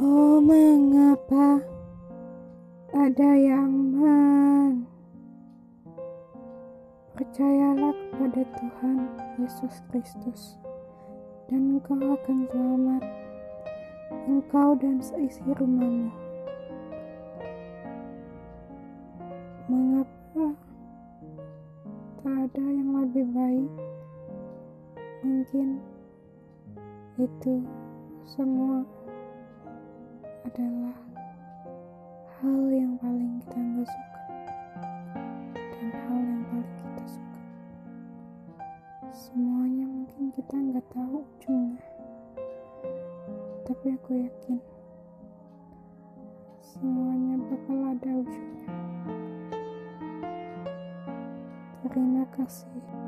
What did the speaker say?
Oh, mengapa ada yang men? Percayalah kepada Tuhan Yesus Kristus, dan engkau akan selamat, engkau dan seisi rumahmu. Mengapa tak ada yang lebih baik? Mungkin itu semua adalah hal yang paling kita nggak suka dan hal yang paling kita suka. Semuanya mungkin kita nggak tahu ujungnya, tapi aku yakin semuanya bakal ada ujungnya. Terima kasih.